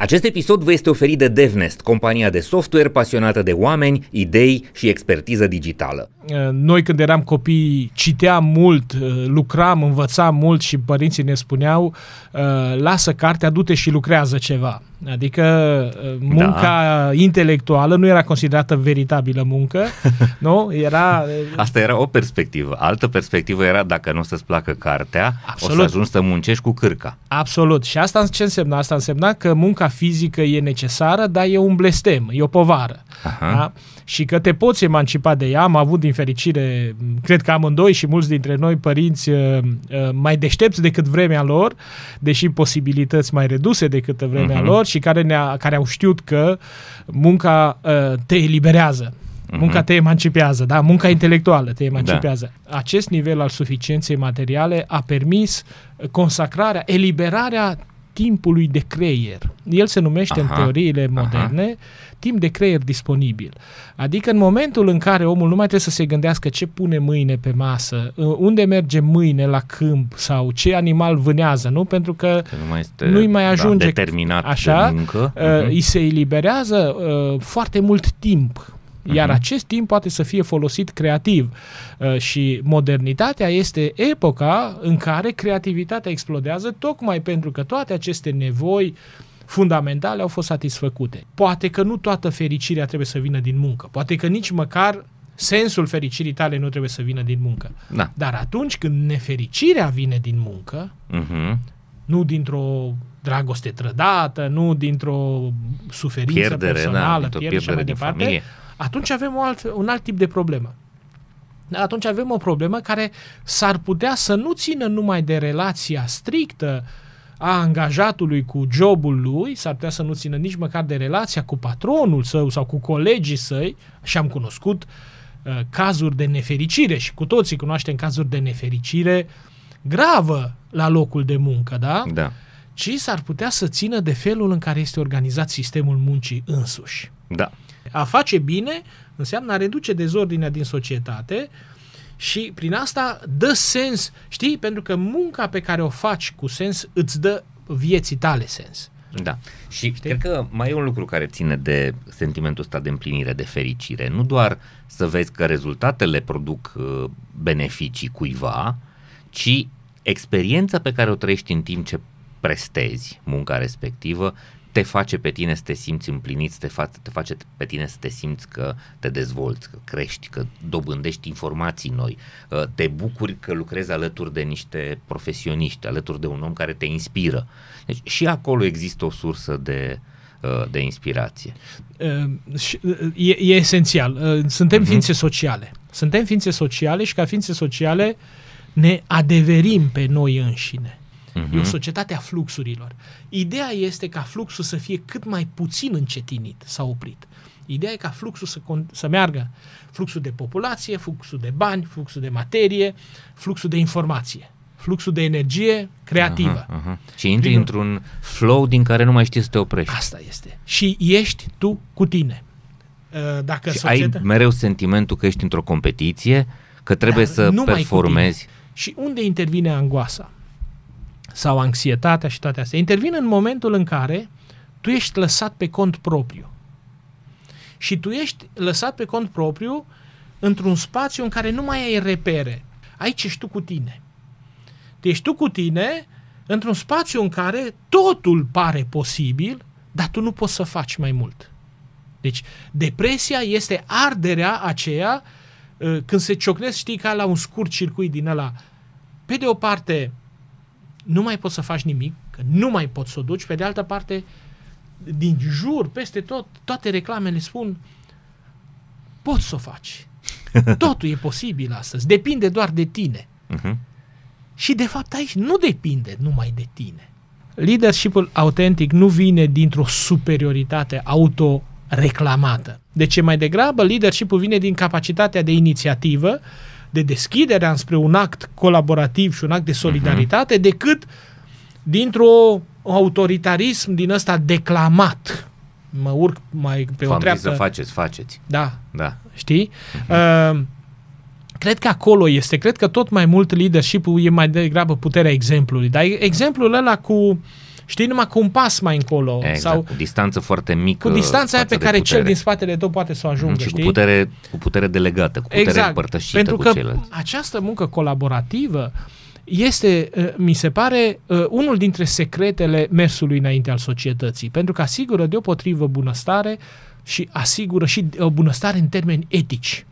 Acest episod vă este oferit de DevNest, compania de software pasionată de oameni, idei și expertiză digitală. Noi când eram copii citeam mult, lucram, învățam mult și părinții ne spuneau lasă cartea, du-te și lucrează ceva. Adică munca da. intelectuală nu era considerată veritabilă muncă, nu? Era... Asta era o perspectivă. Altă perspectivă era dacă nu o să-ți placă cartea, Absolut. o să ajungi să muncești cu cârca. Absolut. Și asta ce însemna? Asta însemna că munca fizică e necesară, dar e un blestem, e o povară. Aha. Da? Și că te poți emancipa de ea. Am avut din fericire, cred că amândoi și mulți dintre noi părinți uh, uh, mai deștepți decât vremea lor, deși posibilități mai reduse decât vremea uh-huh. lor și care, ne-a, care au știut că munca uh, te eliberează. Mhm. Munca te emancipează, da? Munca intelectuală te emancipează. Da. Acest nivel al suficienței materiale a permis consacrarea, eliberarea timpului de creier. El se numește aha, în teoriile moderne aha. timp de creier disponibil. Adică în momentul în care omul nu mai trebuie să se gândească ce pune mâine pe masă, uh, unde merge mâine la câmp sau ce animal vânează, nu? Pentru că, că nu mai este, nu-i mai da, ajunge da, determinat așa, de muncă. Uh, uh-huh. îi se eliberează uh, foarte mult timp iar uh-huh. acest timp poate să fie folosit creativ. Uh, și modernitatea este epoca în care creativitatea explodează tocmai pentru că toate aceste nevoi fundamentale au fost satisfăcute. Poate că nu toată fericirea trebuie să vină din muncă. Poate că nici măcar sensul fericirii tale nu trebuie să vină din muncă. Da. Dar atunci când nefericirea vine din muncă, uh-huh. nu dintr-o dragoste trădată, nu dintr-o suferință pierdere, personală, da, pierdere, pierdere și mai departe, familie atunci avem o alt, un alt tip de problemă. Atunci avem o problemă care s-ar putea să nu țină numai de relația strictă a angajatului cu jobul lui, s-ar putea să nu țină nici măcar de relația cu patronul său sau cu colegii săi, și am cunoscut uh, cazuri de nefericire și cu toții cunoaștem cazuri de nefericire gravă la locul de muncă, da? Da. Ci s-ar putea să țină de felul în care este organizat sistemul muncii însuși. Da. A face bine înseamnă a reduce dezordinea din societate și prin asta dă sens, știi? Pentru că munca pe care o faci cu sens îți dă vieții tale sens. Da. Și Știi? cred că mai e un lucru care ține de sentimentul ăsta de împlinire, de fericire. Nu doar să vezi că rezultatele produc uh, beneficii cuiva, ci experiența pe care o trăiești în timp ce prestezi munca respectivă te face pe tine să te simți împlinit, te, fa- te face pe tine să te simți că te dezvolți, că crești, că dobândești informații noi, uh, te bucuri că lucrezi alături de niște profesioniști, alături de un om care te inspiră. Deci și acolo există o sursă de, uh, de inspirație. Uh, e, e esențial. Suntem uh-huh. ființe sociale. Suntem ființe sociale și ca ființe sociale ne adeverim pe noi înșine. Uh-huh. E o mhm. societate a fluxurilor. Ideea este ca fluxul să fie cât mai puțin încetinit sau oprit. Ideea e ca fluxul să, să meargă. Fluxul de populație, fluxul de bani, fluxul de materie, fluxul de informație, fluxul de energie creativă. Uh-huh, uh-huh. Și intri Prin... într-un flow din care nu mai știi să te oprești. Asta este. Și ești tu cu tine. Uh, dacă și societate... ai mereu sentimentul că ești într-o competiție, că trebuie Dar să performezi. Și unde intervine angoasa? Sau anxietatea și toate astea, intervin în momentul în care tu ești lăsat pe cont propriu. Și tu ești lăsat pe cont propriu într-un spațiu în care nu mai ai repere. Aici ești tu cu tine. Tu ești tu cu tine într-un spațiu în care totul pare posibil, dar tu nu poți să faci mai mult. Deci, depresia este arderea aceea uh, când se ciocnesc, știi, ca la un scurt circuit din ăla. Pe de o parte, nu mai poți să faci nimic, că nu mai poți să o duci. Pe de altă parte, din jur, peste tot, toate reclamele spun poți să o faci. Totul e posibil astăzi. Depinde doar de tine. Uh-huh. Și de fapt aici nu depinde numai de tine. Leadership-ul autentic nu vine dintr-o superioritate autoreclamată. De ce mai degrabă leadership-ul vine din capacitatea de inițiativă de deschidere înspre un act colaborativ și un act de solidaritate, uh-huh. decât dintr-o autoritarism din ăsta declamat. Mă urc mai pe V-am o treaptă. să faceți, faceți. Da. Da. Știi? Uh-huh. Uh, cred că acolo este. Cred că tot mai mult leadership-ul e mai degrabă puterea exemplului. Dar exemplul ăla cu Știi, numai cu un pas mai încolo. Exact, sau cu distanță foarte mică cu distanța aia față pe de care putere. cel din spatele tău poate să o ajungă, și știi? cu putere, cu putere delegată, cu putere exact. împărtășită Pentru cu că ceilalți. această muncă colaborativă este, uh, mi se pare, uh, unul dintre secretele mersului înainte al societății, pentru că asigură deopotrivă bunăstare și asigură și o bunăstare în termeni etici.